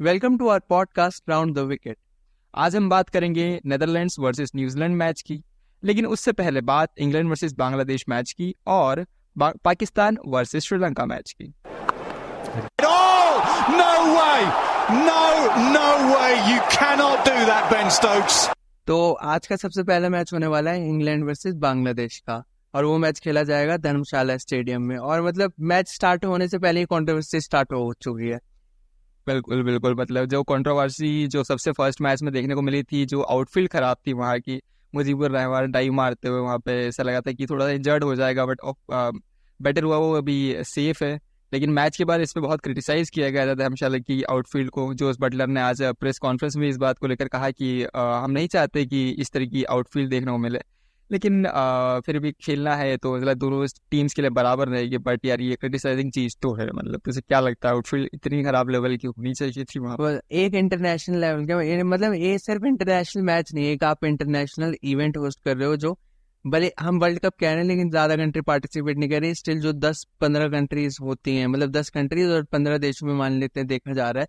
Welcome to our podcast round the wicket आज हम बात करेंगे नेदरलैंड्स वर्सेस न्यूजीलैंड मैच की लेकिन उससे पहले बात इंग्लैंड वर्सेस बांग्लादेश मैच की और पाकिस्तान वर्सेस श्रीलंका मैच की No way! No, no way! You cannot do that, Ben Stokes. तो आज का सबसे पहला मैच होने वाला है इंग्लैंड वर्सेस बांग्लादेश का और वो मैच खेला जाएगा धर्मशाला स्टेडियम में और मतलब मैच स्टार्ट होने से पहले ही कंट्रोवर्सी स्टार्ट हो चुकी है बिल्कुल बिल्कुल। मतलब जो कंट्रोवर्सी जो सबसे फ़र्स्ट मैच में देखने को मिली थी, जो आउटफील्ड खराब थी वहाँ की, मुजीबुर रहमान डाई मारते हुए वहाँ पे, ऐसा लगा था कि थोड़ा सा इंजर्ड हो जाएगा बट बेटर हुआ वो अभी सेफ़ है। लेकिन मैच के बाद इस पर बहुत क्रिटिसाइज किया गया था धर्मशाला की आउटफील्ड को। जोस बटलर ने आज प्रेस कॉन्फ्रेंस में इस बात को लेकर कहा कि हम नहीं चाहते कि इस तरह की आउटफील्ड देखने को मिले। लेकिन आ, फिर भी खेलना है तो मतलब दोनों टीम्स के लिए बराबर रहेगी बट यार ये क्रिटिसाइजिंग चीज़ तो है मतलब तुझे क्या लगता है आउटफील्ड इतनी खराब लेवल की होनी चाहिए थी वहाँ एक इंटरनेशनल लेवल का मतलब ये सिर्फ़ इंटरनेशनल मैच नहीं है एक आप इंटरनेशनल इवेंट होस्ट कर रहे हो जो भले हम वर्ल्ड कप कह रहे हैं लेकिन ज़्यादा कंट्री पार्टिसिपेट नहीं कर रही स्टिल जो दस पंद्रह कंट्रीज़ होती हैं मतलब दस कंट्रीज़ और पंद्रह देशों में मान लेते हैं देखा जा रहा है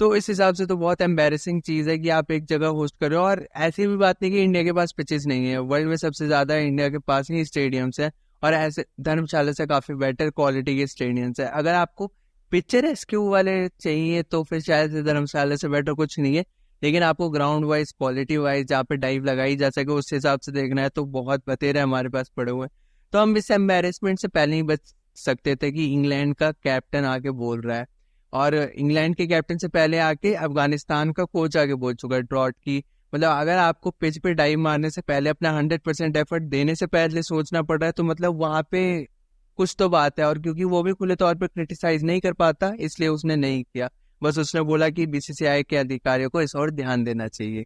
तो इस हिसाब से तो बहुत एम्बेसिंग चीज़ है कि आप एक जगह होस्ट करो और ऐसी भी बात नहीं कि इंडिया के पास पिचेस नहीं है। वर्ल्ड में सबसे ज़्यादा इंडिया के पास ही स्टेडियम्स है और ऐसे धर्मशाला से काफ़ी बेटर क्वालिटी के स्टेडियम्स है। अगर आपको पिक्चर रेस्क्यू वाले चाहिए तो फिर शायद धर्मशाला से बेटर कुछ नहीं है। लेकिन आपको ग्राउंड वाइज क्वालिटी वाइज जहाँ पे डाइव लगाई जा सके, उस हिसाब से देखना है तो बहुत बतेरे हमारे पास पड़े हुए तो हम इस एम्बेरसमेंट से पहले ही बच सकते थे कि इंग्लैंड का कैप्टन आके बोल रहा है। और इंग्लैंड के कैप्टन से पहले आके अफ़गानिस्तान का कोच आगे बोल चुका है ड्रॉट की। मतलब अगर आपको पिच पे डाइव मारने से पहले अपना हंड्रेड परसेंट एफर्ट देने से पहले सोचना पड़ रहा है तो मतलब वहाँ पे कुछ तो बात है और क्योंकि वो भी खुले तौर पर क्रिटिसाइज नहीं कर पाता, इसलिए उसने नहीं किया। बस उसने बोला कि बीसीसीआई के अधिकारियों को इस और ध्यान देना चाहिए।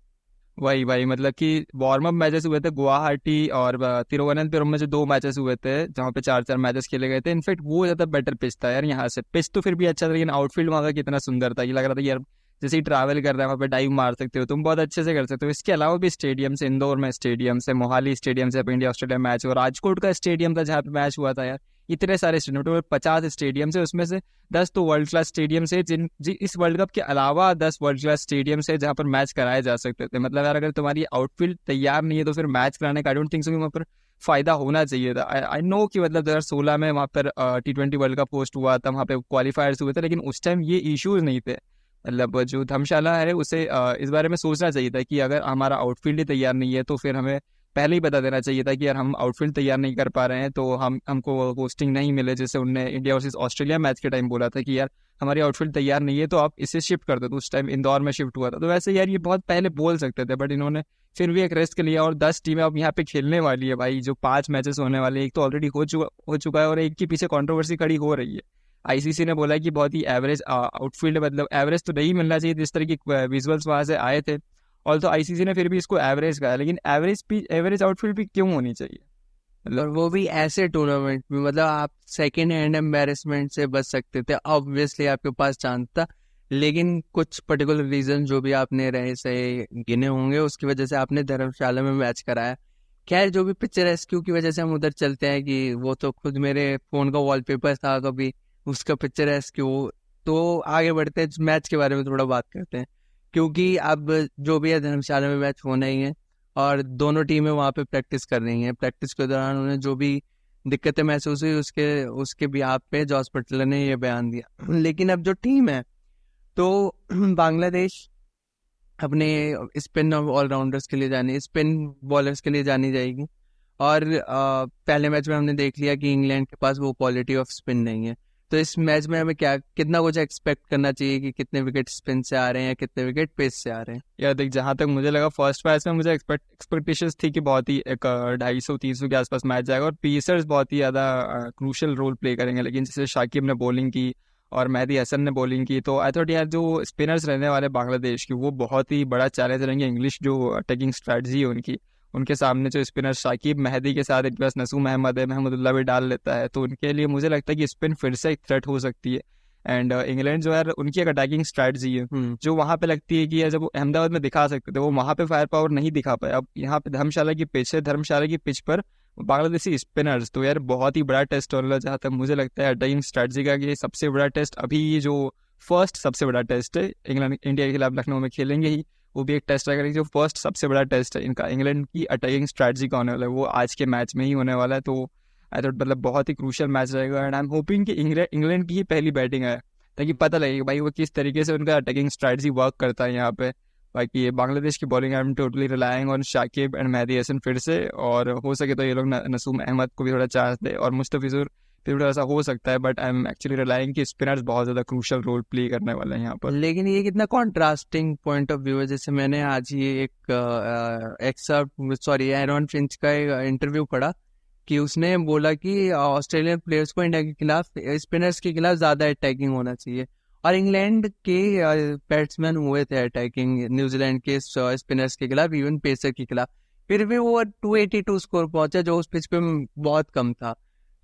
वही वही मतलब कि वार्म अप मैचेस हुए थे गुवाहाटी और तिरुवनंतपुरम में जो दो मैचेस हुए थे, जहाँ पे चार चार मैचेस खेले गए थे। इनफेक्ट वो ज़्यादा बेटर पिच था यार यहाँ से। पिच तो फिर भी अच्छा था, लेकिन आउटफील्ड वहाँ का कितना सुंदर था। ये लग रहा था यार, जैसे ही ट्रैवल कर रहे हैं, वहाँ पे डाइव मार सकते हो। तुम बहुत अच्छे से कर सकते हो। इसके अलावा भी स्टेडियम से, इंदौर में स्टेडियम से, मोहाली स्टेडियम से इंडिया ऑस्ट्रेलिया मैच और राजकोट का स्टेडियम था जहाँ पे मैच हुआ था यार। इतने सारे स्टेडियम टोटल पचास स्टेडियम है, उसमें से दस तो वर्ल्ड क्लास स्टेडियम है, जिन, जी, इस वर्ल्ड कप के अलावा दस वर्ल्ड क्लास स्टेडियम है जहाँ पर मैच कराए जा सकते थे। मतलब यार, अगर तुम्हारी आउटफील्ड तैयार नहीं है तो फिर मैच कराने का आई डोंट थिंक सो वहाँ पर फ़ायदा होना चाहिए था। आई नो कि मतलब दो हज़ार सोलह में वहाँ पर T twenty World Cup post हुआ था, वहाँ पे क्वालिफायर्स हुए थे, लेकिन उस टाइम ये इश्यूज़ नहीं थे। मतलब जो धर्मशाला है, उसे इस बारे में सोचना चाहिए था कि अगर हमारा आउटफील्ड ही तैयार नहीं है तो फिर हमें पहले ही बता देना चाहिए था कि यार हम आउटफील्ड तैयार नहीं कर पा रहे हैं तो हम, हमको होस्टिंग नहीं मिले, जैसे उनने इंडिया वर्सेस ऑस्ट्रेलिया मैच के टाइम बोला था कि यार हमारी आउटफील्ड तैयार नहीं है तो आप इसे शिफ्ट कर दो तो उस टाइम इंदौर में शिफ्ट हुआ था। तो वैसे यार ये बहुत पहले बोल सकते थे बट इन्होंने फिर भी एक रेस्ट लिया और दस टीमें अब यहाँ पे खेलने वाली है भाई, जो पाँच मैचेस होने वाले एक तो ऑलरेडी हो चुका हो चुका है और एक के पीछे कॉन्ट्रोवर्सी खड़ी हो रही है। आईसीसी ने बोला कि बहुत ही एवरेज आउटफील्ड मतलब एवरेज तो नहीं मिलना चाहिए, जिस तरह की विजुअल्स वहाँ से आए थे। ऑल तो आईसीसी ने फिर भी इसको एवरेज कहा लेकिन एवरेज भी एवरेज आउटफील्ड भी क्यों होनी चाहिए? मतलब वो भी ऐसे टूर्नामेंट में मतलब आप सेकेंड हैंड एम्बेरसमेंट से बच सकते थे ऑब्वियसली आपके पास चांस था, लेकिन कुछ पर्टिकुलर रीजन जो भी आपने रहे, से गिने होंगे, उसकी वजह से आपने धर्मशाला में मैच कराया। खैर, जो भी पिक्चर रेस्क्यू की वजह से हम उधर चलते हैं कि वो तो खुद मेरे फ़ोन का वॉलपेपर था कभी, उसका पिक्चर रेस्क्यू तो आगे बढ़ते हैं मैच के बारे में थोड़ा बात करते हैं। क्योंकि अब जो भी है धर्मशाला में मैच होना ही है और दोनों टीमें वहाँ पे प्रैक्टिस कर रही हैं। प्रैक्टिस के दौरान उन्हें जो भी दिक्कतें महसूस हुई उसके उसके भी आप पे जॉस पटलर ने ये बयान दिया। लेकिन अब जो टीम है तो बांग्लादेश अपने स्पिन ऑलराउंडर्स के लिए जानी स्पिन बॉलर्स के लिए जानी जाएगी। और आ, पहले मैच में हमने देख लिया कि इंग्लैंड के पास वो क्वालिटी ऑफ़ स्पिन नहीं है। तो इस मैच में हमें क्या, कितना कुछ एक्सपेक्ट करना चाहिए कि कितने विकेट स्पिन से आ रहे हैं या कितने विकेट पेस से आ रहे हैं? यार देख, जहाँ तक मुझे लगा फ़र्स्ट मैच में मुझे एक्सपेक्टेशन थी कि बहुत ही एक ढाई सौ, तीन सौ के आसपास मैच जाएगा और पेसर्स बहुत ही ज़्यादा क्रूशल रोल प्ले करेंगे। लेकिन जैसे शाकिब ने बॉलिंग की और मेहदी हसन ने बॉलिंग की तो आई थॉट यार जो स्पिनर्स रहने वाले बांग्लादेश की, वो बहुत ही बड़ा चैलेंज रहेंगे इंग्लिश जो अटैकिंग स्ट्रैटी है उनकी। उनके सामने जो स्पिनर शाकिब मेहदी के साथ इनके पास नसूम अहमद है महमदुल्ला भी डाल लेता है। तो उनके लिए मुझे लगता है कि स्पिन फिर से एक थ्रेट हो सकती है। एंड इंग्लैंड uh, जो है उनकी एक अटैकिंग स्ट्रैटी है हम्म। जो वहाँ पे लगती है कि जब वो अहमदाबाद में दिखा सकते थे वो वहाँ पे फायर पावर नहीं दिखा पाए। अब यहाँ पे धर्मशाला की पिच है धर्मशाला की पिच पर बांग्लादेशी स्पिनर्स तो यार बहुत ही बड़ा टेस्ट हो रहा है। जहाँ तक मुझे लगता है अटैकिंग स्ट्रैटी का ये सबसे बड़ा टेस्ट अभी जो फ़र्स्ट सबसे बड़ा टेस्ट है इंग्लैंड इंडिया के खिलाफ लखनऊ में खेलेंगे ही। वो भी एक टेस्ट रहेगा जो फ़र्स्ट सबसे बड़ा टेस्ट है इनका। इंग्लैंड की अटैकिंग स्ट्रैटी का होने वाला है वो आज के मैच में ही होने वाला है तो आई थॉट मतलब बहुत ही क्रूशल मैच रहेगा। एंड आई एम होपिंग कि इंग्लैंड की ही पहली बैटिंग है, ताकि पता लगे भाई वो किस तरीके से उनका अटैकिंग स्ट्रैटी वर्क करता है यहाँ पे। बाकी ये बांग्लादेश की bowling I am totally relying on Shakib and Mehdi Hasan फिर से, और हो सके तो ये लोग नसूम अहमद को भी थोड़ा चांस दे, और मुस्तफिजुर फिर ऐसा हो सकता है but I am actually relying कि स्पिनर्स बहुत ज़्यादा क्रूशल रोल प्ले करने वाले हैं यहाँ पर। लेकिन ये कितना कॉन्ट्रास्टिंग पॉइंट ऑफ़ व्यू है, जैसे मैंने आज ये एक एक्सर्ट सॉरी एरॉन फिंच का इंटरव्यू पढ़ा कि उसने बोला कि ऑस्ट्रेलियन प्लेयर्स को इंडिया के खिलाफ स्पिनर्स के खिलाफ ज़्यादा अटैकिंग होना चाहिए। और इंग्लैंड के बैट्समैन हुए थे अटैकिंग न्यूजीलैंड के स्पिनर्स के खिलाफ इवन पेसर के खिलाफ। फिर भी वो 282 स्कोर पहुँचा, जो उस पिच पे बहुत कम था।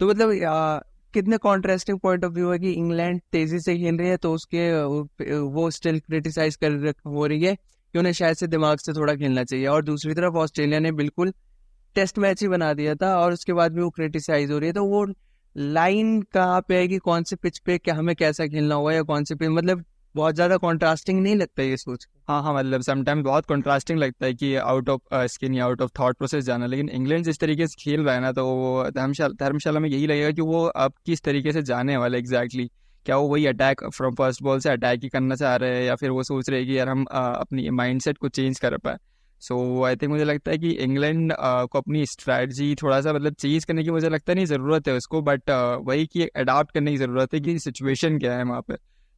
तो मतलब कितने कॉन्ट्रास्टिंग पॉइंट ऑफ़ व्यू है कि इंग्लैंड तेज़ी से खेल रही है तो उसके वो स्टिल क्रिटिसाइज कर हो रही है कि उन्हें शायद से दिमाग से थोड़ा खेलना चाहिए। और दूसरी तरफ़ ऑस्ट्रेलिया ने बिल्कुल टेस्ट मैच ही बना दिया था और उसके बाद भी वो क्रिटिसाइज हो रही है। तो वो लाइन कहाँ पे है कि कौन से पिच पे क्या, हमें कैसा खेलना होगा या कौन से पिच मतलब बहुत ज़्यादा कॉन्ट्रास्टिंग नहीं लगता ये सोच हाँ हाँ मतलब समटाइम बहुत कॉन्ट्रास्टिंग लगता है कि आउट ऑफ़ स्किन या आउट ऑफ़ थॉट प्रोसेस जाना। लेकिन इंग्लैंड जिस तरीके से खेल रहा है ना तो वो धर्मशाला धर्मशाला में यही लगेगा कि वो अब किस तरीके से जाने वाला एग्जैक्टली exactly. क्या वो वही अटैक फ्रॉम फ़र्स्ट बॉल से अटैक ही करना चाह रहे हैं या फिर वो सोच रहे हैं कि यार हम अपनी माइंड को चेंज कर पाए। सो आई थिंक मुझे लगता है कि इंग्लैंड को अपनी स्ट्रैटी थोड़ा सा मतलब चेंज करने की मुझे लगता नहीं ज़रूरत है उसको बट वही की अडाप्ट करने की ज़रूरत है कि सिचुएशन क्या है वहाँ पे।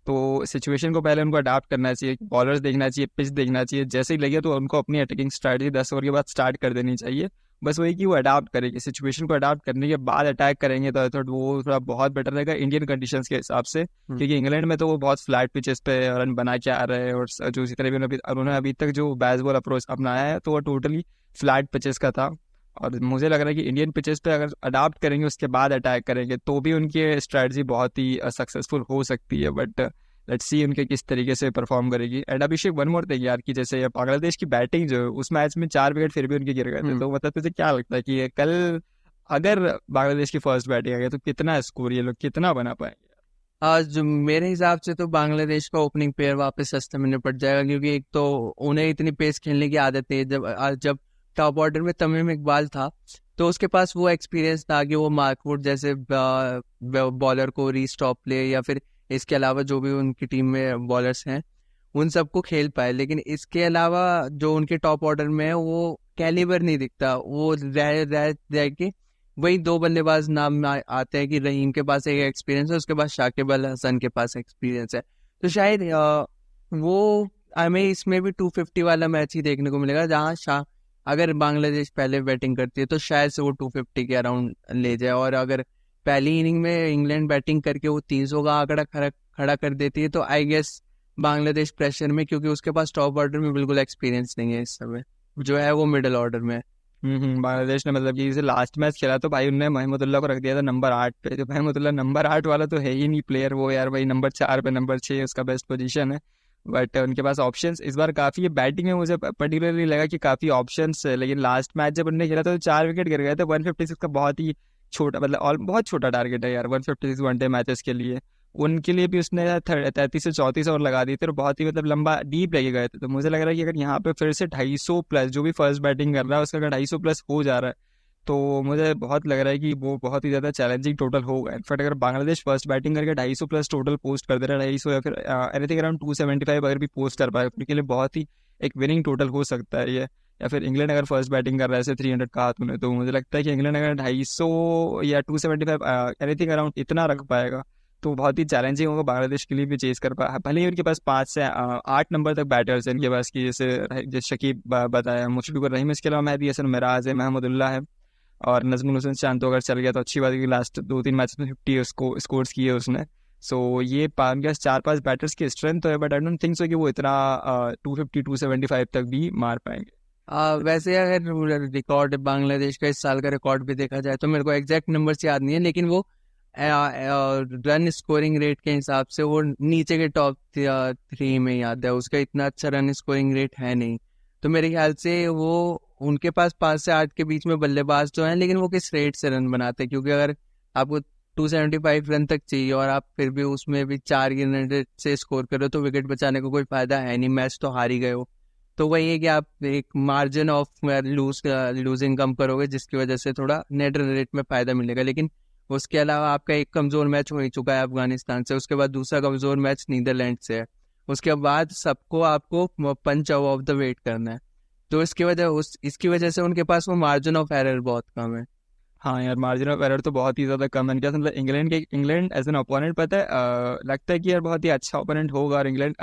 तो सिचुएशन को पहले उनको अडाप्ट करना चाहिए बॉलर्स देखना चाहिए पिच देखना चाहिए जैसे ही लगे तो उनको अपनी अटैकिंग स्ट्रैटेजी दस ओवर के बाद स्टार्ट कर देनी चाहिए बस वही कि वो अडाप्ट करेंगे सिचुएशन को अडाप्ट करने के बाद अटैक करेंगे तो थोड़ा वो थोड़ा बहुत बेटर रहेगा इंडियन कंडीशन के हिसाब से हम्म। क्योंकि इंग्लैंड में तो वो बहुत फ्लैट पिचेस पे रन बना के आ रहे हैं और जो इसी तरह भी उन्होंने अभी तक जो बैसबॉल अप्रोच अपनाया है तो वो टोटली फ्लैट पिचेस का था और मुझे लग रहा है कि इंडियन पिचेस पे अगर अडाप्ट करेंगे उसके बाद अटैक करेंगे तो भी उनकी स्ट्रैटेजी बहुत ही सक्सेसफुल हो सकती है बट लेट्स सी उनके किस तरीके से परफॉर्म करेगी and Abhishek one more thing यार कि जैसे बांग्लादेश की बैटिंग जो है उस मैच में चार विकेट फिर भी उनके गिर गए थे हम्म। तो मतलब तुझे क्या लगता है कि कल अगर बांग्लादेश की फ़र्स्ट बैटिंग आ गई तो कितना स्कोर ये लोग कितना बना पाएँगे आज मेरे हिसाब से तो बांग्लादेश का ओपनिंग पेयर वापस सस्ते में निपट जाएगा क्योंकि एक तो उन्हें इतनी पेस खेलने की आदत है जब जब टॉप ऑर्डर में तमीम इकबाल था तो उसके पास वो एक्सपीरियंस था कि वो मार्कवुड जैसे बॉलर को रीस्टॉप ले या फिर इसके अलावा जो भी उनकी टीम में बॉलर्स हैं, उन सबको खेल पाए। लेकिन इसके अलावा जो उनके टॉप ऑर्डर में है, वो कैलिबर नहीं दिखता। वो रह रह रह के वही दो बल्लेबाज नाम आते हैं कि रहीम के पास एक एक्सपीरियंस है, उसके पास शाकिब अल हसन के पास एक्सपीरियंस है। तो शायद वो, हमें इसमें भी टू फिफ्टी वाला मैच ही देखने को मिलेगा, जहाँ शाह अगर बांग्लादेश पहले बैटिंग करती है तो शायद से वो टू फिफ्टी के अराउंड ले जाए। और अगर पहली इनिंग में इंग्लैंड बैटिंग करके वो तीन सौ का आंकड़ा खड़ा खड़ा कर देती है तो आई गेस बांग्लादेश प्रेशर में क्योंकि उसके पास टॉप ऑर्डर में बिल्कुल एक्सपीरियंस नहीं है इस समय जो है वो मिडिल ऑर्डर में। हम्म, हम्म, बांग्लादेश ने मतलब कि लास्ट मैच खेला तो भाई उन्होंने महमदुल्ला को रख दिया था नंबर आठ पे। तो महमदुल्ला नंबर आठ वाला तो है ही नहीं प्लेयर वो यार भाई नंबर चार पे नंबर छः उसका बेस्ट पोजीशन है। बट उनके पास ऑप्शंस इस बार काफ़ी बैटिंग में मुझे पर्टिकुलरली लगा कि काफ़ी ऑप्शंस है लेकिन लास्ट मैच जब उन्होंने खेला तो चार विकेट गिर गए थे। वन फिफ्टी सिक्स का बहुत ही छोटा मतलब और बहुत छोटा टारगेट है यार one fifty six one day matches के लिए। उनके लिए भी उसने तैंतीस से चौंतीस ओवर लगा दिए थे और बहुत ही मतलब लंबा डीप लेके गए थे। तो मुझे लग रहा है कि अगर यहाँ पे फिर से ढाई सौ प्लस जो भी फ़र्स्ट बैटिंग कर रहा है, उसका अगर ढाई सौ प्लस हो जा रहा है तो मुझे बहुत लग रहा है कि वो बहुत ही ज़्यादा चैलेंजिंग टोटल होगा इनफैक्ट अगर बांग्लादेश फ़र्स्ट बैटिंग करके ढाई सौ प्लस टोटल पोस्ट कर दे रहा है, ढाई सौ या फिर anything around two seventy five अगर भी पोस्ट कर पाए, उनके लिए बहुत ही एक विनिंग टोटल हो सकता है ये। या फिर इंग्लैंड अगर फ़र्स्ट बैटिंग कर रहा है, ऐसे थ्री हंड्रेड कहा तूने तो मुझे लगता है कि इंग्लैंड अगर ढाई सौ या two seventy five anything around इतना रख पाएगा तो बहुत ही चैलेंजिंग होगा बांग्लादेश के लिए भी चेज कर पा, भले ही उनके पास पाँच से आठ नंबर तक बैटर्स हैं इनके पास, की जैसे जैसे शकीब बताया, मुशफिकुर रहीम इसके अलावा मेहदी हसन मराज है महमदुल्ला है। और नजमुल हुसैन चाँद तो अगर चल गया तो अच्छी बात है लास्ट दो तीन मैच में फिफ्टी उसको स्कोर्स किए उसने। सो so, ये पाँच चार पाँच बैटर्स की स्ट्रेंथ तो है but I don't think so कि वो इतना two fifty two seventy five तक भी मार पाएँगे। आ, वैसे अगर रिकॉर्ड बांग्लादेश का इस साल का रिकॉर्ड भी देखा जाए तो मेरे को एग्जैक्ट नंबर याद नहीं है लेकिन वो रन स्कोरिंग रेट के हिसाब से वो नीचे के टॉप थ्री में याद है उसका इतना अच्छा रन स्कोरिंग रेट है नहीं। तो मेरे ख्याल से वो उनके पास पाँच से आठ के बीच में बल्लेबाज तो हैं, लेकिन वो किस रेट से रन बनाते हैं? क्योंकि अगर आपको टू सेवेंटी फाइव रन तक चाहिए और आप फिर भी उसमें भी चार रन से स्कोर करो तो विकेट बचाने को कोई फ़ायदा है नहीं। मैच तो हार ही गए हो। तो वही है कि आप एक मार्जिन ऑफ़ लूज लूजिंग कम करोगे, जिसकी वजह से थोड़ा नेट रन रेट में फ़ायदा मिलेगा। लेकिन उसके अलावा आपका एक कमज़ोर मैच हो ही चुका है अफ़गानिस्तान से, उसके बाद दूसरा कमज़ोर मैच नीदरलैंड से है। उसके बाद सबको आपको पंच ऑफ़ द वेट करना है। तो इसकी वजह उस इसकी वजह से उनके पास वो मार्जिन ऑफ़ एरर बहुत कम है। हाँ यार मार्जिन ऑफ़ एरर तो बहुत ही ज़्यादा कम है। क्या मतलब इंग्लैंड के इंग्लैंड एज एन ओपोनेंट पता है लगता है कि यार बहुत ही अच्छा ओपोनेंट होगा और इंग्लैंड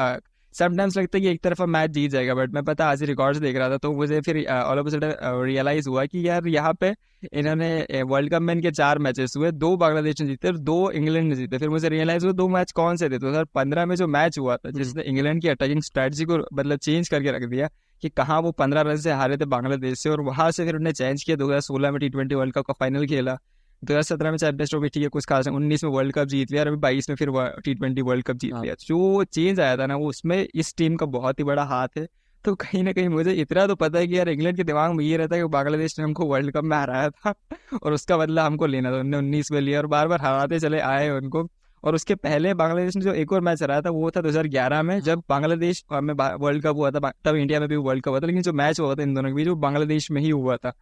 समटाइम्स लगता है कि एक तरफा मैच जीत जाएगा बट मैं पता आज रिकॉर्ड्स देख रहा था तो मुझे फिर ऑल ऑफ़ सडन रियलाइज़ हुआ कि यार यहाँ पे इन्होंने वर्ल्ड कप में इनके चार मैचेस हुए दो बांग्लादेश ने जीते और दो इंग्लैंड ने जीते। फिर मुझे रियलाइज़ हुआ दो मैच कौन से थे? दो हज़ार पंद्रह में जो मैच हुआ था जिसने इंग्लैंड की अटैकिंग स्ट्रेटजी को मतलब चेंज करके रख दिया कि कहाँ वो पंद्रह रन से हारे थे बांग्लादेश से और वहाँ से फिर उन्हें चेंज किया दो हज़ार सोलह में टी ट्वेंटी वर्ल्ड कप का फाइनल खेला। दो हज़ार सत्रह में चैंपियंस ट्रॉफी ठीक है कुछ खास है उन्नीस में वर्ल्ड कप जीत लिया और अभी बाईस में फिर टी ट्वेंटी वर्ल्ड कप जीत हाँ। लिया। जो चेंज आया था ना वो उसमें इस टीम का बहुत ही बड़ा हाथ है। तो कहीं ना कहीं मुझे इतना तो पता है कि यार इंग्लैंड के दिमाग में ये रहता है कि बांग्लादेश ने हमको वर्ल्ड कप में हराया था और उसका बदला हमको लेना था। उन्होंने उन्नीस में लिया और बार बार हराते चले आए उनको। और उसके पहले बांग्लादेश में जो एक और मैच हराया था वो था 2011 में जब बांग्लादेश में वर्ल्ड कप हुआ था तब इंडिया में भी वर्ल्ड कप हुआ था लेकिन जो मैच हुआ था इन दोनों के बीच वो बांग्लादेश में ही हुआ था।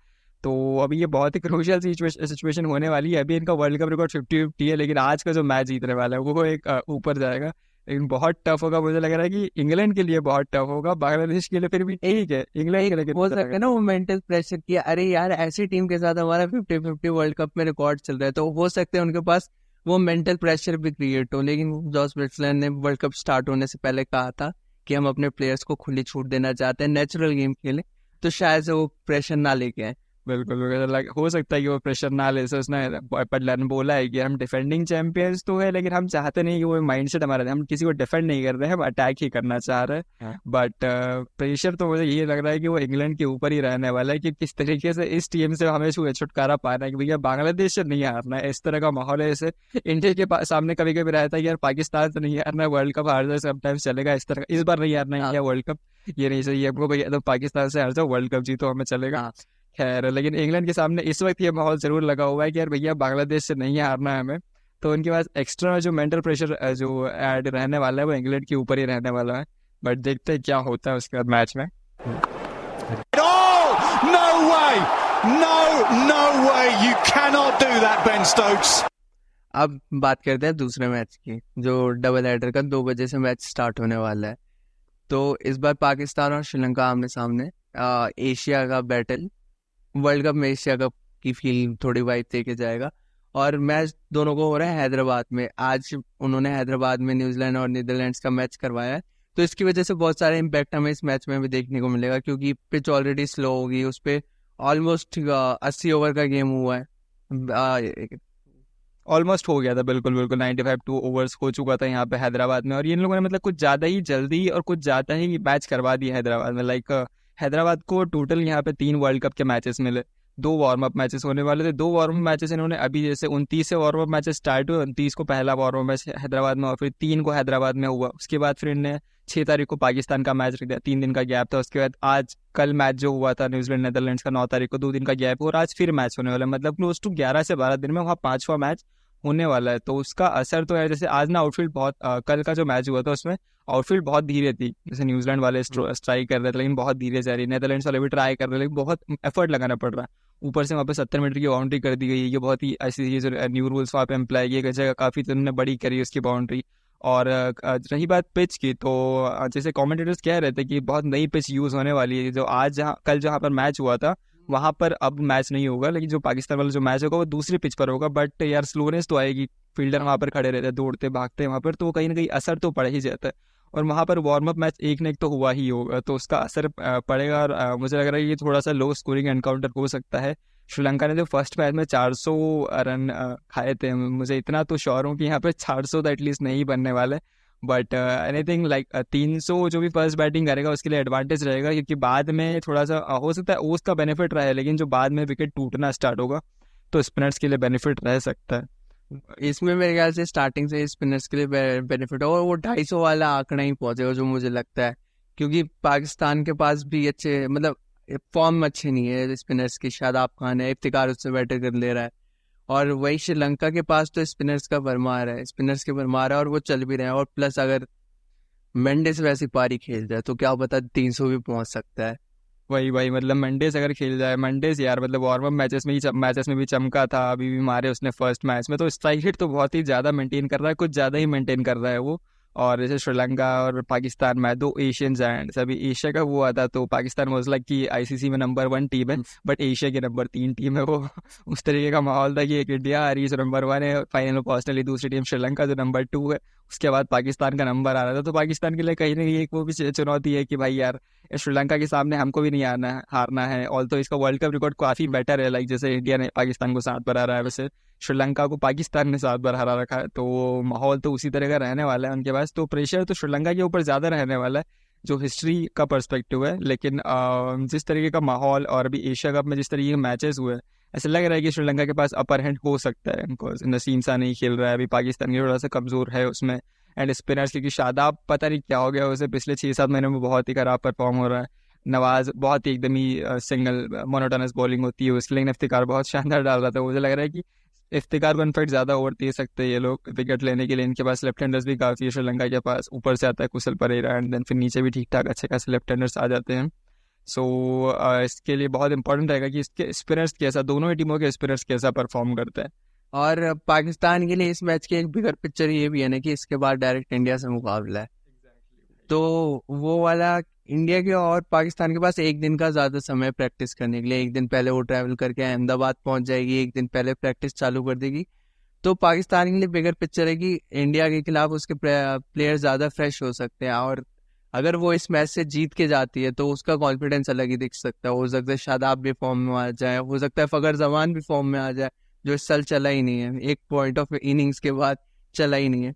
तो अभी ये बहुत ही क्रूशियल सिचुएशन होने वाली है। अभी इनका world cup record fifty fifty है लेकिन आज का जो मैच जीतने वाला है वो एक ऊपर जाएगा। लेकिन बहुत टफ होगा मुझे लग रहा है कि इंग्लैंड के लिए बहुत टफ होगा बांग्लादेश के लिए फिर भी ठीक है। इंग्लैंड के लिए हो सकता है ना वो मेंटल प्रेशर किया अरे यार ऐसी टीम के साथ हमारा फिफ्टी फिफ्टी वर्ल्ड कप में रिकॉर्ड चल रहा है। तो हो सकते हैं उनके पास वो मेंटल प्रेशर भी क्रिएट हो, लेकिन जॉस ब्रिट्सलैंड ने वर्ल्ड कप स्टार्ट होने से पहले कहा था कि हम अपने प्लेयर्स को खुली छूट देना चाहते हैं नेचुरल गेम खेले तो शायद से वो प्रेशर ना लेके आए। बिल्कुल बिल्कुल। लाइक हो सकता है कि वो प्रेशर ना ले उसने पटलर ने बोला है कि हम डिफेंडिंग चैंपियंस तो है लेकिन हम चाहते नहीं कि वो माइंडसेट हमारा हम किसी को डिफेंड नहीं कर रहे हैं हम अटैक ही करना चाह रहे हैं। बट प्रेशर हाँ। तो मुझे ये लग रहा है कि वो इंग्लैंड के ऊपर ही रहने वाला है कि किस तरीके से इस टीम से हमें छुटकारा पाना है कि भैया बांग्लादेश से नहीं हारना है इस तरह का माहौल है इसे। इंडिया के सामने कभी कभी रहता है यार पाकिस्तान से नहीं हारना है वर्ल्ड कप हार जाए समटाइम्स चलेगा इस तरह इस बार नहीं हारना है वर्ल्ड कप ये नहीं चाहिए हमको भैया तो पाकिस्तान से हार जाओ वर्ल्ड कप जीतो हमें चलेगा। हाँ। खैर लेकिन इंग्लैंड के सामने इस वक्त ये माहौल ज़रूर लगा हुआ है कि यार भैया बांग्लादेश से नहीं हारना है हमें तो उनके पास एक्स्ट्रा जो मेंटल प्रेशर जो ऐड रहने वाला है वो इंग्लैंड के ऊपर ही रहने वाला है बट देखते हैं क्या होता है उसके बाद मैच में No way! No, no way! You cannot do that, Ben Stokes. अब बात करते हैं दूसरे मैच की जो डबल हेडर का दो बजे से मैच स्टार्ट होने वाला है तो इस बार पाकिस्तान और श्रीलंका आमने सामने आ, एशिया का बैटल वर्ल्ड कप में एशिया कप की फील थोड़ी वाइब देके जाएगा। और मैच दोनों को हो रहा है हैदराबाद में। आज उन्होंने हैदराबाद में, न्यूजीलैंड और नीदरलैंड्स का मैच करवाया है। तो इसकी वजह से बहुत सारे इम्पैक्ट हमें इस मैच में भी देखने को मिलेगा, क्योंकि पिच ऑलरेडी स्लो होगी उस पर ऑलमोस्ट अस्सी ओवर का गेम हुआ है। ऑलमोस्ट हो गया था, बिल्कुल बिल्कुल। नाइन्टी फाइव टू ओवर्स हो चुका था यहाँ पे हैदराबाद में। और इन लोगों ने मतलब कुछ ज़्यादा ही जल्दी और कुछ ज़्यादा ही मैच करवा दिया हैदराबाद में। लाइक हैदराबाद को टोटल यहाँ पे तीन वर्ल्ड कप के मैचेस मिले। दो वार्म अप मैचेस होने वाले थे। दो वार्म अप मैचेस इन्होंने अभी जैसे उनतीस से वार्म अप मैचेस स्टार्ट हुए, उनतीस को पहला वार्म अप मैच हैदराबाद में और फिर तीन को हैदराबाद में हुआ। उसके बाद फिर इन्हें छह तारीख को पाकिस्तान का मैच रख दिया। तीन दिन का गैप था। उसके बाद आज कल मैच जो हुआ था, न्यूजीलैंड नेदरलैंड्स का नौ तारीख को, दो दिन का गैप और आज फिर मैच होने वाला मतलब क्लोज टू ग्यारह से बारह दिन में वहाँ पांचवा मैच होने वाला है। तो उसका असर तो है जैसे आज ना आउटफील्ड बहुत आ, कल का जो मैच हुआ था उसमें आउटफील्ड बहुत धीरे थी। जैसे न्यूजीलैंड वाले स्ट्राइक कर रहे थे लेकिन बहुत धीरे जा रही नेदरलैंड्स वाले भी ट्राई कर रहे लेकिन बहुत एफर्ट लगाना पड़ रहा है। ऊपर से वहाँ पे सत्तर मीटर की बाउंड्री कर दी गई है। ये बहुत ही ऐसी ये जो न्यू रूल्स वहाँ पे अप्लाई किए जगह काफ़ी तो उन्होंने बड़ी करी उसकी बाउंड्री और रही बात पिच की तो जैसे कमेंटेटर्स कह रहे थे कि बहुत नई पिच यूज़ होने वाली है। जो आज जहाँ कल जहाँ पर मैच हुआ था वहाँ पर अब मैच नहीं होगा, लेकिन जो पाकिस्तान वाला जो मैच होगा वो दूसरे पिच पर होगा बट यार स्लोनेस तो आएगी फील्डर वहाँ पर खड़े रहते हैं, दौड़ते, भागते हैं वहाँ पर तो कहीं ना कहीं असर तो पड़ ही जाता है। और वहाँ पर वार्म अप मैच एक ना एक तो हुआ ही होगा तो उसका असर पड़ेगा और मुझे लग रहा है ये थोड़ा सा लो स्कोरिंग एनकाउंटर हो सकता है। श्रीलंका ने जो फ़र्स्ट मैच में 400 रन खाए थे, मुझे इतना तो श्योर हूँ कि यहाँ पे 400 तो एटलीस्ट नहीं बनने वाले बट एनीथिंग लाइक तीन सौ जो भी फ़र्स्ट बैटिंग करेगा, उसके लिए एडवांटेज रहेगा, क्योंकि बाद में थोड़ा सा हो सकता है ओस का बेनिफिट रहे लेकिन जो बाद में विकेट टूटना स्टार्ट होगा तो स्पिनर्स के लिए बेनिफिट रह सकता है। इसमें मेरे ख्याल से स्टार्टिंग से स्पिनर्स के लिए बेनिफिट और वो ढाई सौ वाला आंकड़ा ही पहुंचेगा जो मुझे लगता है। क्योंकि पाकिस्तान के पास भी अच्छे मतलब फॉर्म अच्छे नहीं है स्पिनर्स की, शादाब खान है इफ्तिकार उससे बैटर कर ले रहा है। और वही श्रीलंका के पास तो स्पिनर्स का भरमार है, स्पिनर्स के भरमार है और वो चल भी रहे हैं और प्लस अगर मेंडेस वैसी पारी खेल जाए तो क्या पता तीन सौ भी पहुँच सकता है। वही वही मतलब मंडेस अगर खेल जाए, मंडेस यार मतलब वार्म अप मैचेस में ही मैचेस में भी चमका था, अभी भी मारे उसने फ़र्स्ट मैच में तो स्ट्राइक हिट तो बहुत ही ज़्यादा मेंटेन कर रहा है, कुछ ज़्यादा ही मेंटेन कर रहा है वो। और जैसे श्रीलंका और पाकिस्तान में दो एशियन जायंट्स सभी एशिया का वो आता तो पाकिस्तान वॉज़ लाइक कि आईसीसी में नंबर वन टीम है बट एशिया के नंबर तीन टीम है वो। उस तरीके का माहौल था कि एक इंडिया आ रही है नंबर वन है फाइनल में पहुँचने दूसरी टीम श्रीलंका, जो नंबर टू है। उसके बाद पाकिस्तान का नंबर आ रहा था तो पाकिस्तान के लिए कहीं ना कहीं एक वो भी चुनौती है कि भाई यार श्रीलंका के सामने हमको भी नहीं आना है हारना है। ऑल तो इसका वर्ल्ड कप रिकॉर्ड काफ़ी बेटर है लाइक जैसे इंडिया ने पाकिस्तान को साथ पर आ रहा है वैसे। श्रीलंका को पाकिस्तान ने साथ बार हरा रखा है। तो माहौल तो उसी तरह का रहने वाला है उनके पास। तो प्रेशर तो श्रीलंका के ऊपर ज़्यादा रहने वाला है, जो हिस्ट्री का पर्सपेक्टिव है। लेकिन जिस तरीके का माहौल और अभी एशिया कप में जिस तरीके के मैचेस हुए ऐसा लग रहा है कि श्रीलंका के पास अपर हैंड हो सकता है। बिकॉज़ नसीम सा नहीं खेल रहा है, अभी पाकिस्तान थोड़ा सा कमज़ोर है उसमें। एंड स्पिनर्स क्योंकि शादाब, पता नहीं क्या हो गया, उसे पिछले छः सात महीने में बहुत ही खराब परफॉर्म हो रहा है। नवाज़ बहुत ही एकदम ही सिंगल मोनोटोनस बॉलिंग होती है, उसके लिए इफ्तिकार बहुत शानदार डाल रहा था। मुझे लग रहा है कि इफ्तिकार को इनफेक्ट ज़्यादा ओवर दे सकते हैं ये लोग विकेट लेने के लिए। इनके पास लेफ़्ट हैंडर्स भी काफ़ी है श्रीलंका के पास। ऊपर से आता है कुशल परेरा एंड देन फिर नीचे भी ठीक ठाक अच्छे खासे लेफ़्ट हैंडर्स आ जाते हैं। सो so, uh, इसके लिए बहुत इंपॉर्टेंट रहेगा कि इसके स्पिनर्स कैसा दोनों ही टीमों के स्पिनर्स कैसा परफॉर्म करते हैं। और पाकिस्तान के लिए इस मैच की एक बिगर पिक्चर ये भी है ना कि इसके बाद डायरेक्ट इंडिया से मुकाबला है। Exactly. तो वो वाला इंडिया के और पाकिस्तान के पास एक दिन का ज़्यादा समय प्रैक्टिस करने के लिए। एक दिन पहले वो ट्रैवल करके अहमदाबाद पहुँच जाएगी, एक दिन पहले प्रैक्टिस चालू कर देगी। तो पाकिस्तान के लिए बिगर पिक्चर है कि इंडिया के खिलाफ उसके प्लेयर ज़्यादा फ्रेश हो सकते हैं और अगर वो इस मैच से जीत के जाती है तो उसका कॉन्फिडेंस अलग ही दिख सकता है। हो सकता है शादाब भी फॉर्म में आ जाए, हो सकता है फगर जमान भी फॉर्म में आ जाए, जो इस साल चला ही नहीं है। एक पॉइंट ऑफ़ इनिंग्स के बाद चला ही नहीं है।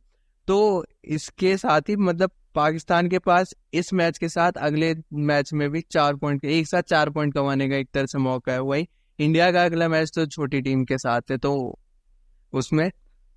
तो इसके साथ ही मतलब पाकिस्तान के पास इस मैच के साथ अगले मैच में भी चार पॉइंट एक साथ चार पॉइंट कमाने का एक तरह से मौका है। वही इंडिया का अगला मैच तो छोटी टीम के साथ है तो उसमें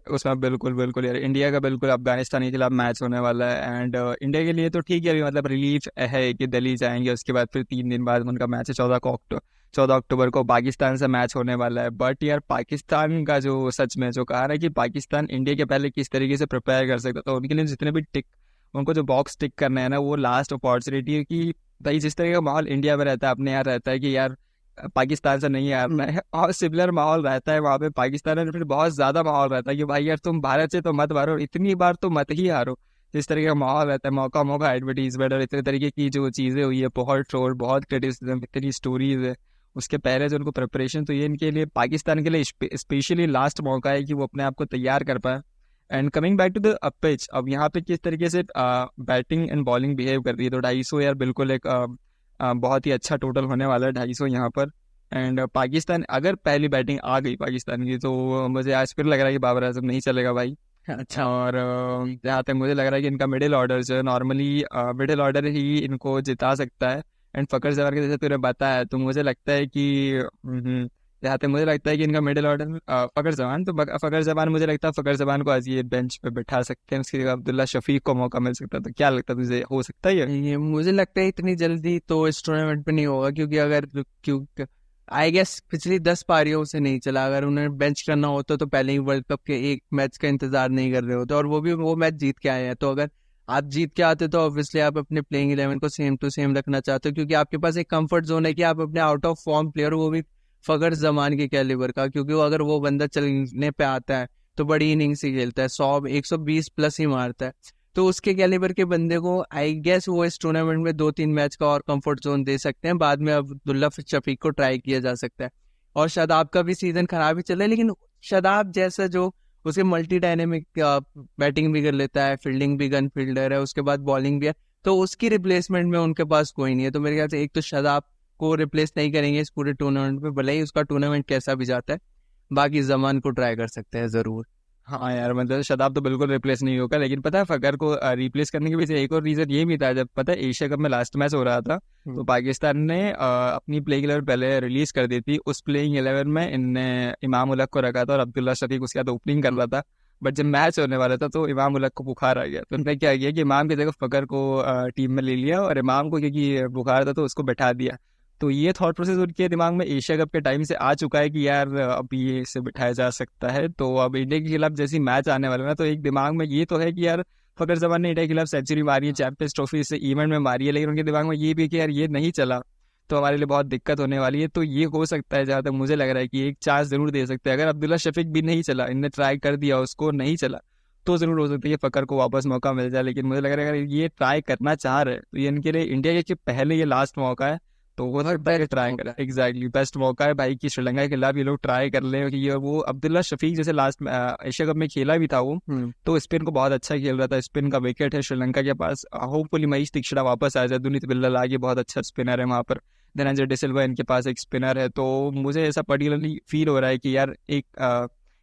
उसमें बिल्कुल बिल्कुल यार इंडिया का बिल्कुल अफ़गानिस्तान के खिलाफ मैच होने वाला है। एंड इंडिया uh, के लिए तो ठीक है अभी मतलब रिलीफ है कि दिल्ली जाएँगे उसके बाद फिर तीन दिन बाद उनका मैच है चौदह को अक्टूबर चौदह अक्टूबर को पाकिस्तान से मैच होने वाला है। बट यार पाकिस्तान का जो सच में जो कहा है कि पाकिस्तान इंडिया के पहले किस तरीके से प्रिपेयर कर सकता तो उनके लिए जितने भी टिक उनको जो बॉक्स टिक करना है ना, वो लास्ट अपॉर्चुनिटी है कि भाई जिस तरह का माहौल इंडिया में रहता है, अपने यहाँ रहता है कि यार, पाकिस्तान से नहीं हारना है, और सिमिलर माहौल रहता है वहाँ पे पाकिस्तान में, फिर बहुत ज़्यादा माहौल रहता है कि भाई यार, तुम भारत से तो मत हारो इतनी बार तो मत ही हारो। जिस तरीके का माहौल रहता है, मौका मौका एडवर्टीजमेंट और इतने तरीके की जो चीज़ें हुई है, बहुत ट्रोल बहुत क्रिटिसिज्म इतनी स्टोरीज है। उसके पहले जो उनको प्रिपरेशन तो ये इनके लिए, पाकिस्तान के लिए स्पेशली लास्ट मौका है कि वो अपने आप को तैयार कर पाए। And coming back to the pitch अब यहाँ पे किस तरीके से बैटिंग एंड बॉलिंग बिहेव कर रही है? तो ढाई सौ यार बिल्कुल एक बहुत ही अच्छा टोटल होने वाला है ढाई सौ यहाँ पर। एंड पाकिस्तान, अगर पहली बैटिंग आ गई पाकिस्तान की तो मुझे आज फिर लग रहा है कि बाबर आज़म नहीं चलेगा भाई। अच्छा और जहाँ तक मुझे लग रहा है कि इनका मिडिल ऑर्डर जो है नॉर्मली मिडिल ऑर्डर ही इनको जिता सकता है। एंड फकर जवार के जैसे तुमने बताया तो मुझे लगता है कि तक मुझे लगता है कि इनका मिडिल ऑर्डर फकर जबान तो फकर जबान मुझे लगता है फकर जबान को आज ये बेंच पे बैठा सकते हैं, उसके अब्दुल्ला शफीक को मौका मिल सकता है। तो क्या लगता है तुझे, हो सकता है ये? मुझे लगता है इतनी जल्दी तो इस टूर्नामेंट पे नहीं होगा, क्योंकि अगर, क्योंकि आई गेस पिछली दस पारियों से नहीं चला। अगर उन्हें बेंच करना होता तो पहले ही वर्ल्ड कप के एक मैच का इंतज़ार नहीं कर रहे होते, और वो भी, वो मैच जीत के आए हैं। तो अगर आप जीत के आते तो ऑब्वियसली आप अपने प्लेइंग इलेवन को सेम टू सेम रखना चाहते हो, क्योंकि आपके पास एक कंफर्ट जोन है कि आप अपने आउट ऑफ़ फॉर्म प्लेयर वो भी फगर जमान के कैलिबर का, क्योंकि वो अगर वो बंदा चलने पे आता है तो बड़ी इनिंग्स ही खेलता है, सौ, एक सौ बीस प्लस ही मारता है। तो उसके कैलिबर के बंदे को आई गेस वो इस टूर्नामेंट में दो तीन मैच का और कंफर्ट जोन दे सकते हैं, बाद में अब्दुल्ला शफीक को ट्राई किया जा सकता है। और शादाब का भी सीज़न खराब ही चल रहा है, लेकिन शादाब जैसा जो उसके मल्टी डायनेमिक बैटिंग भी कर लेता है फील्डिंग भी गन फील्डर है, उसके बाद बॉलिंग भी है तो उसकी रिप्लेसमेंट में उनके पास कोई नहीं है। तो मेरे ख्याल से एक तो शादाब को रिप्लेस नहीं करेंगे इस पूरे टूर्नामेंट में भले ही उसका टूर्नामेंट कैसा भी जाता है बाकी जमान को ट्राई कर सकते हैं ज़रूर। हाँ यार मतलब शदाब तो बिल्कुल रिप्लेस नहीं होगा लेकिन पता है फकर को रिप्लेस करने के पीछे एक और रीजन ये भी था जब पता है एशिया कप में लास्ट मैच हो रहा था तो हम्म। पाकिस्तान ने अपनी प्लेइंग इलेवन पहले रिलीज़ कर दी थी उस प्लेइंग इलेवन में इनने इमाम उलक को रखा था और अब्दुल्ला शफीक उसके बाद ओपनिंग कर रहा था बट जब मैच होने वाला था तो इमाम उलक को बुखार आ गया। तो उन्होंने क्या किया कि इमाम की जगह फकर को टीम में ले लिया और इमाम को क्योंकि बुखार था तो उसको बैठा दिया। तो ये थॉट प्रोसेस उनके दिमाग में एशिया कप के टाइम से आ चुका है कि यार, अब ये इसे बिठाया जा सकता है। तो अब इंडिया के खिलाफ जैसी मैच आने वाला है तो एक दिमाग में ये तो है कि यार फकर जमान ने इंडिया के खिलाफ सेंचुरी मारी है चैंपियंस ट्रॉफी से इवेंट में मारी है, लेकिन उनके दिमाग में ये भी कि यार, ये नहीं चला तो हमारे लिए बहुत दिक्कत होने वाली है। तो ये हो सकता है जहाँ तक मुझे लग रहा है कि एक चांस ज़रूर दे सकते हैं। अगर अब्दुल्ला शफीक भी नहीं चला, इनने ट्राई कर दिया, उसको नहीं चला तो ज़रूर हो सकता है फकर को वापस मौका मिल जाए, लेकिन मुझे लग रहा है अगर ये ट्राई करना चाह रहे तो ये इनके लिए इंडिया के पहले ये लास्ट मौका है। तो वो तो ट्राई करा एग्जैक्टली बेस्ट मौका है भाई कि श्रीलंका के खिलाफ ये लोग ट्राई कर ले कि ये वो अब्दुल्ला शफीक जैसे लास्ट एशिया कप में खेला भी था वो। हम्म। तो स्पिन को बहुत अच्छा खेल रहा था। स्पिन का विकेट है श्रीलंका के पास। होपफुली महेश दीक्षिणा वापस आ जाए। दुनित बिल्ला आगे बहुत अच्छा स्पिनर है वहाँ पर। धनंजय डिसिल्वा इनके पास एक स्पिनर है। तो मुझे ऐसा पर्टिकुलरली फील हो रहा है कि यार एक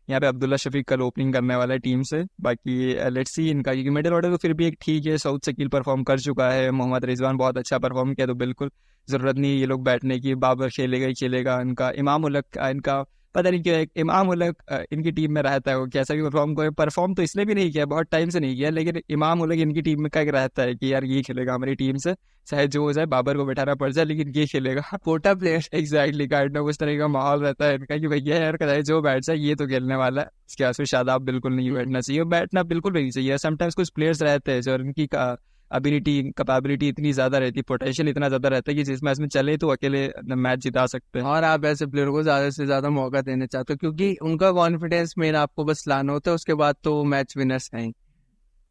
यहाँ पे अब्दुल्ला शफीक कल ओपनिंग करने वाला है टीम से। बाकी लेट्स सी इनका, क्योंकि मिडिल ऑर्डर तो फिर भी एक ठीक है साउथ शकील परफॉर्म कर चुका है मोहम्मद रिजवान बहुत अच्छा परफॉर्म किया तो बिल्कुल ज़रूरत नहीं ये लोग बैठने की, बाबर खेलेगा ही खेलेगा इनका, इमाम उलक, इनका पता नहीं क्यों इमाम उलक इनकी टीम में रहता है वो, कैसा भी परफॉर्म करे परफॉर्म तो इसलिए भी नहीं किया, बहुत टाइम से नहीं किया, लेकिन इमाम उलक इनकी टीम में क्या रहता है कि यार ये खेलेगा हमारी टीम से, चाहे जो हो जाए, बाबर को बैठाना पड़ जाए, लेकिन ये खेलेगा। कोटा प्लेयर एग्जैक्टली काटना, उस तरह का माहौल रहता है इनका कि भैया यार कदाई जो बैठ जाए, ये तो खेलने वाला है। इसके आसपास शादाब बिल्कुल नहीं बैठना चाहिए, बैठना बिल्कुल नहीं चाहिए। समटाइम्स कुछ प्लेयर्स रहते हैं जो इनकी एबिलिटी कैपेबिलिटी इतनी ज़्यादा रहती है पोटेंशियल इतना ज़्यादा रहता है कि जिस मैच में चले तो अकेले मैच जिता सकते हैं। और आप ऐसे प्लेयर को ज़्यादा से ज़्यादा मौका देना चाहते हो, क्योंकि उनका कॉन्फिडेंस मेन आपको बस लाना होता है, उसके बाद तो मैच विनर्स हैं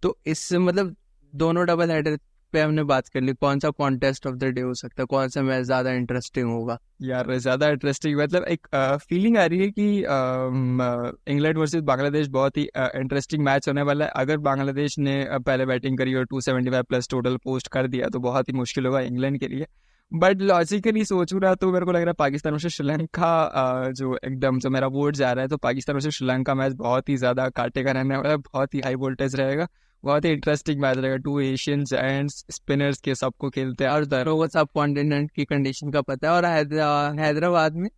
तो इस मतलब दोनों डबल हेडर पे हमने बात कर ली कौन सा कॉन्टेस्ट ऑफ़ द डे हो सकता है कौन सा मैच ज़्यादा इंटरेस्टिंग होगा? यार, ज़्यादा इंटरेस्टिंग मतलब एक फीलिंग आ रही है कि इंग्लैंड वर्सेस बांग्लादेश बहुत ही इंटरेस्टिंग मैच होने वाला है। अगर बांग्लादेश ने पहले बैटिंग करी और 275 प्लस टोटल पोस्ट कर दिया तो बहुत ही मुश्किल होगा इंग्लैंड के लिए। बट लॉजिकली सोचू रहा तो मेरे को लग रहा है पाकिस्तान वर्सेस श्रीलंका जो एकदम जो मेरा वोट जा रहा है तो पाकिस्तान वर्सेस श्रीलंका मैच बहुत ही ज़्यादा काटे का रहने वाला है, बहुत ही हाई वोल्टेज रहेगा। बहुत ही इंटरेस्टिंग मैच रहेगा टू एशियंस एंड स्पिनर्स के सबको खेलते हैं और दोनों को सब कॉन्टिनेंट की कंडीशन का पता है। और हैदराबाद में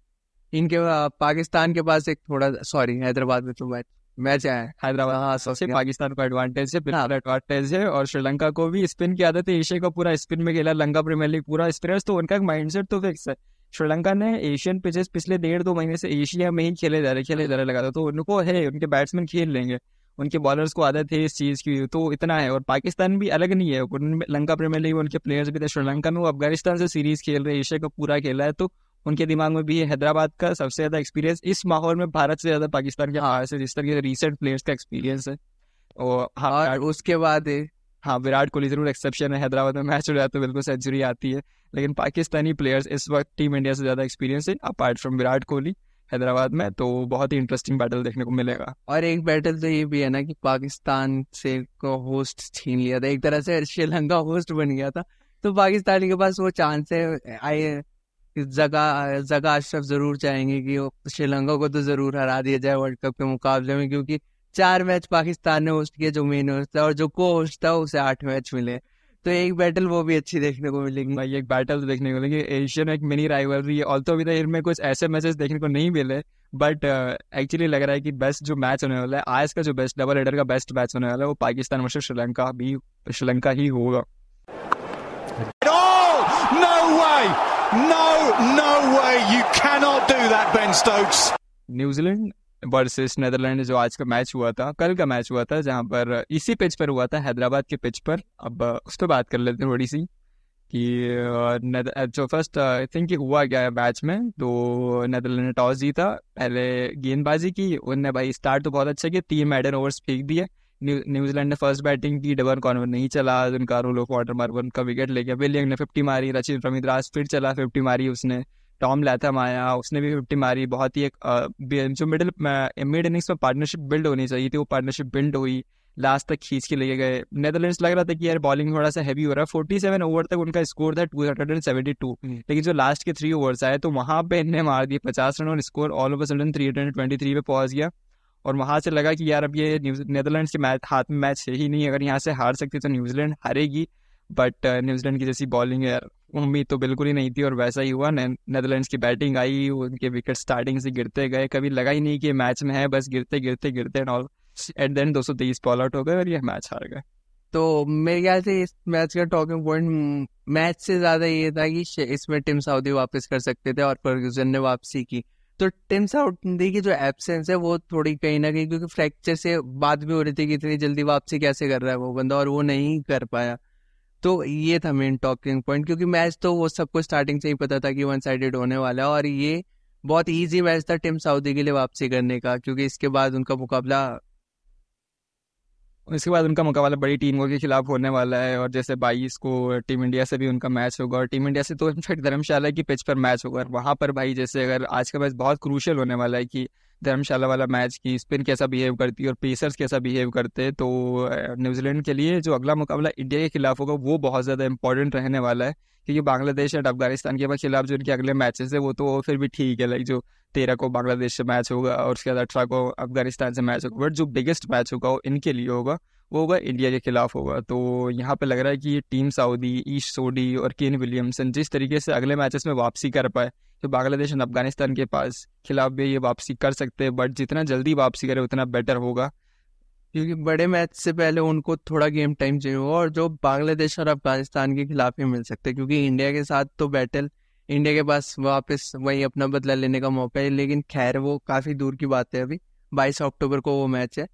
इनके पाकिस्तान के पास एक थोड़ा सॉरी हैदराबाद में तो मैच मैच है हैदराबाद हाँ सबसे पाकिस्तान को एडवांटेज है हाँ। एडवांटेज है। और श्रीलंका को भी स्पिन की आदत है। एशिया का पूरा स्पिन में खेला लंका प्रीमियर लीग पूरा स्पिनर्स तो उनका माइंडसेट तो फिक्स है। श्रीलंका ने एशियन पिचेस पिछले डेढ़ दो महीने से एशिया में ही खेले जा रहे खेले जा रहे लगा था तो उनको है उनके बैट्समैन खेल लेंगे। उनके बॉलर्स को आदत है इस चीज़ की तो इतना है। और पाकिस्तान भी अलग नहीं है। लंका प्रीमियर लीग उनके प्लेयर्स भी थे। श्रीलंका में वो अफ़गानिस्तान से सीरीज़ खेल रहे हैं। एशिया कप पूरा खेला है। तो उनके दिमाग में भी हैदराबाद का सबसे ज़्यादा एक्सपीरियंस इस माहौल में भारत से ज़्यादा पाकिस्तान के हाथ से जिस तरह के रिसेंट प्लेयर्स का एक्सपीरियंस है। और हाँ उसके बाद हाँ। विराट कोहली ज़रूर एक्सेप्शन है। हैदराबाद में मैच हो जाए तो बिल्कुल सेंचुरी आती है। लेकिन पाकिस्तानी प्लेयर्स इस वक्त टीम इंडिया से ज़्यादा एक्सपीरियंस है अपार्ट फ्रॉम विराट कोहली। हैदराबाद में तो बहुत ही इंटरेस्टिंग बैटल देखने को मिलेगा। और एक बैटल तो ये भी है ना कि पाकिस्तान से को होस्ट छीन लिया था। एक तरह से श्रीलंका होस्ट बन गया था। तो पाकिस्तान के पास वो चांस है, आए जगह जगह अशरफ ज़रूर चाहेंगे कि श्रीलंका को तो ज़रूर हरा दिया जाए वर्ल्ड कप के मुकाबले में, क्योंकि चार मैच पाकिस्तान ने होस्ट किया जो मेन होस्ट था और जो को होस्ट था, उसे आठ मैच मिले। तो एक बैटल वो भी अच्छी देखने को मिलेगी भाई एक बैटल तो देखने को मिलेगी एशियन एक मिनी राइवलरी है ऑल तो अभी तक में कुछ ऐसे मैचेस देखने को नहीं मिले बट एक्चुअली uh, लग रहा है कि बेस्ट जो मैच होने वाला है आज का जो बेस्ट डबल हेडर का बेस्ट मैच होने वाला है वो पाकिस्तान वर्सेस श्रीलंका भी श्रीलंका ही होगा No way! No, no way! You cannot do that, Ben Stokes. New Zealand versus Netherland जो आज का मैच हुआ था, कल का मैच हुआ था, जहाँ पर इसी पिच पर हुआ था, हैदराबाद के पिच पर। अब, उस पर बात कर लेते हैं थोड़ी सी कि जो फ़र्स्ट आई थिंक हुआ क्या है मैच में तो नेदरलैंड ने टॉस जीता, पहले गेंदबाजी की, उनने भाई स्टार्ट तो बहुत अच्छा किया तीन मैडन ओवर्स फेंक दिए। न्यूजीलैंड ने फ़र्स्ट बैटिंग की, डबल कॉर्नर नहीं चला उनका रोलो क्वार्टर वाटर मार, उनका विकेट ले गया विलियम ने फिफ्टी मारी रचित रविंद्राज फिर चला फिफ्टी मारी उसने। टॉम लैथम आया उसने भी फिफ्टी मारी। बहुत ही एक जो मिडिल मिड इनिंग्स में पार्टनरशिप बिल्ड होनी चाहिए थी वो पार्टनरशिप बिल्ड हुई। लास्ट तक खींच के लेके गए। नेदरलैंड्स लग रहा था कि यार बॉलिंग थोड़ा सा हैवी हो रहा है। फोर्टी सेवन ओवर तक उनका स्कोर था two hundred and seventy two लेकिन जो लास्ट के थ्री ओवर्स आए तो वहाँ पे इन्हें मार दिए। पचास रन और score all over sudden three hundred twenty three पे पहुँच गया। और वहाँ से लगा कि यार अब ये नेदरलैंड्स के मैच हाथ में मैच है ही नहीं। अगर यहाँ से हार सकती तो न्यूजीलैंड हारेगी। बट न्यूजीलैंड की जैसी बॉलिंग यार उम्मीद तो बिल्कुल ही नहीं थी और वैसा ही हुआ। नेदरलैंड्स की बैटिंग आई, उनके विकेट स्टार्टिंग से गिरते गए। कभी लगा ही नहीं कि मैच में है, बस गिरते गिरते गिरते एंड ऑल एट देन दो सौ तेईस पॉल आउट हो गए और ये मैच हार गए। तो मेरे ख्याल से इस मैच का टॉकिंग पॉइंट मैच से ज़्यादा ये था कि इसमें टिम साउदी वापस कर सकते थे और फर्ग्यूसन ने वापसी की। तो टिम साउदी की जो एब्सेंस है, वो थोड़ी कहीं ना कहीं क्योंकि फ्रैक्चर से बात भी हो रही थी कि इतनी जल्दी वापसी कैसे कर रहा है वो बंदा और वो नहीं कर पाया। तो ये था मेन टॉकिंग पॉइंट क्योंकि मैच तो वो सबको स्टार्टिंग से ही पता था कि वन साइडेड होने वाला है, और ये बहुत इजी मैच था टिम साउदी के लिए वापसी करने का, क्योंकि इसके बाद उनका मुकाबला इसके बाद उनका मुकाबला बड़ी टीमों के खिलाफ होने वाला है, और जैसे बाईस को टीम इंडिया से भी उनका मैच होगा, और टीम इंडिया से तो इनफैक्ट धर्मशाला की पिच पर मैच होगा, और वहाँ पर भाई जैसे अगर आज का मैच बहुत क्रूशल होने वाला है कि धर्मशाला वाला मैच की स्पिन कैसा बिहेव करती है और पेसर्स कैसा बिहेव करते हैं तो न्यूजीलैंड के लिए जो अगला मुकाबला इंडिया के खिलाफ होगा, वो बहुत ज़्यादा इंपॉर्टेंट रहने वाला है, क्योंकि बांग्लादेश एंड अफ़गानिस्तान के खिलाफ जो इनके अगले मैचेस है, वो तो फिर भी ठीक है लाइक जो तेरह को बांग्लादेश से मैच होगा और उसके बाद अठारह को अफ़गानिस्तान से मैच होगा बट जो बिगेस्ट मैच होगा वो इनके लिए होगा, वो होगा इंडिया के खिलाफ होगा। तो यहाँ पे लग रहा है कि ये टीम सऊदी ईश सोडी और केन विलियमसन जिस तरीके से अगले मैचेस में वापसी कर पाए तो बांग्लादेश और अफ़गानिस्तान के पास खिलाफ भी ये वापसी कर सकते हैं बट जितना जल्दी वापसी करे, उतना बेटर होगा। क्योंकि बड़े मैच से पहले उनको थोड़ा गेम टाइम चाहिए होगा और जो बांग्लादेश और अफ़गानिस्तान के खिलाफ ही मिल सकते हैं, क्योंकि इंडिया के साथ तो बैटल इंडिया के पास वापस वही अपना बदला लेने का मौका है, लेकिन खैर वो काफ़ी दूर की बात है अभी, बाईस अक्टूबर को वो मैच है।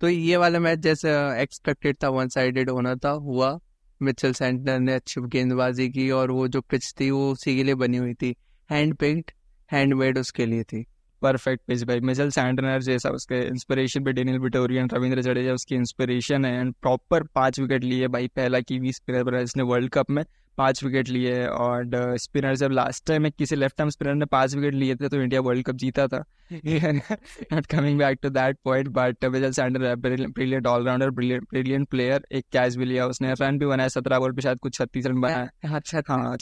तो ये वाला मैच जैसे एक्सपेक्टेड था वन साइडेड होना था, हुआ। मिचल सेंटर ने अच्छी गेंदबाजी की और वो जो पिच थी, वो उसी के लिए बनी हुई थी। हैंड पेंट हैंडमेड उसके लिए थी। परफेक्ट पिच भाई। मिजल सैंडनर जैसा उसके इंस्पिरेशन पे डेनियल विटोरियन रविंद्र जडेजा उसकी इंस्पिरेशन है। एंड प्रॉपर पाँच विकेट लिए भाई। पहला कीवी स्पिनर इसने वर्ल्ड कप में पाँच विकेट लिए और स्पिनर जब लास्ट टाइम किसी लेफ़्ट आर्म स्पिनर ने पाँच विकेट लिए थे तो इंडिया वर्ल्ड कप जीता था। Not coming back to that point but vigil Sander brilliant allrounder brilliant player एक कैच भी लिया उसने। रन भी बनाया सत्रह बॉल पे शायद कुछ छत्तीस रन बनाया। अच्छा हाँ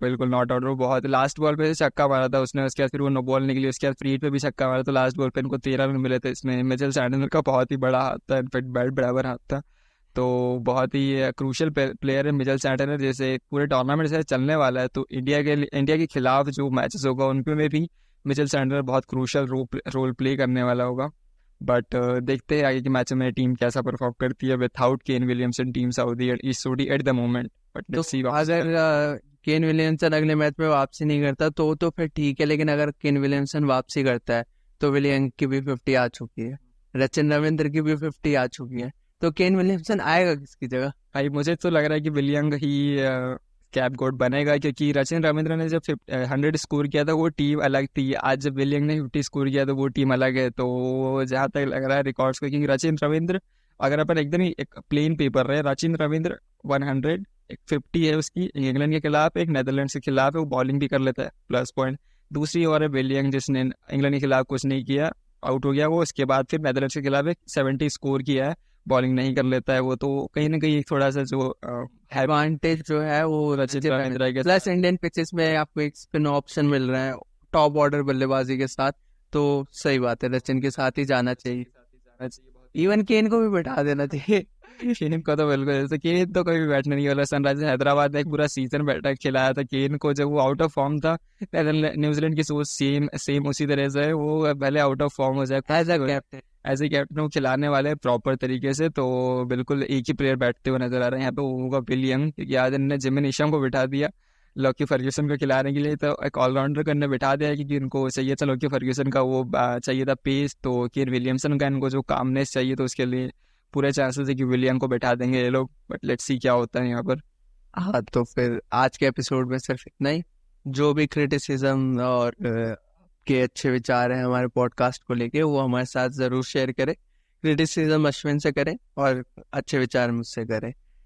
बिल्कुल नॉट आउट बहुत। लास्ट बॉल पे छक्का मारा था उसने उसके बाद फिर वो नो बॉल निकली उसके बाद फ्री पे भी छक्का मारा तो लास्ट बॉल पे इनको तेरह रन मिले थे इसमें। मिचल सैंडर का बहुत ही बड़ा हाथ था इनफेक्ट बैट बराबर हाथ था। तो बहुत ही क्रूशल प्लेयर है मिजल सैटनर जैसे पूरे टूर्नामेंट से चलने वाला है तो इंडिया के इंडिया के खिलाफ जो मैचेस होगा उनके में भी मिचल सैंडर बहुत क्रूशल रोल प्ले करने वाला होगा। बट देखते हैं आगे के मैच में टीम कैसा परफॉर्म करती है without Kane Williamson team Southee is Southee at the moment but अगर केन विलियमसन अगले मैच में वापसी नहीं करता तो तो फिर ठीक है लेकिन अगर केन विलियमसन वापसी करता है तो विलियम की भी फिफ्टी आ चुकी है। रचिन रविंद्र की भी फिफ्टी आ चुकी है। तो केन विलियमसन आएगा किसकी जगह? भाई, मुझे तो लग रहा है कि विलियंग ही कैप गोड बनेगा, क्योंकि रचिन रविंद्र ने जब हंड्रेड स्कोर किया था, वो टीम अलग थी। आज जब विलियंग ने फिफ्टी स्कोर किया तो वो टीम अलग है। तो जहाँ तक लग रहा है रिकॉर्ड्स को, क्योंकि रचिन रविंद्र, अगर अपन एकदम ही एक प्लेन पेपर रहे, रचिन रविंद्र वन हंड्रेड, एक फिफ्टी है उसकी, इंग्लैंड के खिलाफ, एक नेदरलैंड के खिलाफ है, वो बॉलिंग भी कर लेता है, प्लस पॉइंट। दूसरी ओर है विलियंग जिसने इंग्लैंड के खिलाफ कुछ नहीं किया, आउट हो गया, वो उसके बाद फिर नेदरलैंड के खिलाफ एक सेवेंटी स्कोर किया है। बॉलिंग नहीं कर लेता है वो तो कहीं ना कहीं थोड़ा सा जो एडवांटेज जो है वो प्लस इंडियन पिचेस में आपको एक स्पिन ऑप्शन मिल रहा है टॉप ऑर्डर बल्लेबाजी के साथ तो सही बात है रचिन के साथ ही जाना चाहिए। इवन केन को भी बैठा देना चाहिए। केन को तो बिल्कुल जैसे केन तो कोई भी बैठने नहीं वाला सनराइजर हैदराबाद ने एक पूरा सीज़न बैठा खिलाया था केन को जब वो आउट ऑफ़ फॉर्म था न्यूजीलैंड की सोच सेम सेम उसी तरह से वो पहले आउट ऑफ़ फॉर्म हो जाए। As a captain as a captain वो खिलाने वाले प्रॉपर तरीके से तो बिल्कुल एक ही प्लेयर बैठते हुए नज़र आ रहे हैं। यहाँ पे होगा विलियम क्योंकि आज इन्होंने जिमिन ईशम को बिठा दिया लॉकी फर्ग्यूसन को खिलाने के लिए तो एक ऑलराउंडर को इन्हें बिठा दिया क्योंकि उनको चाहिए था लॉकी फर्ग्यूसन का वो चाहिए था पेस तो केन विलियमसन का इनको जो कामनेस चाहिए तो उसके लिए पूरे चांसेस है कि विलियम को बैठा देंगे ये लोग बट लेट्स सी क्या होता है यहाँ पर। हाँ तो फिर आज के एपिसोड में सिर्फ़ इतना ही। जो भी क्रिटिसिज्म और के अच्छे विचार हैं हमारे पॉडकास्ट को लेके, वो हमारे साथ ज़रूर शेयर करें। क्रिटिसिज्म अश्विन से करें और अच्छे विचार मुझसे करें।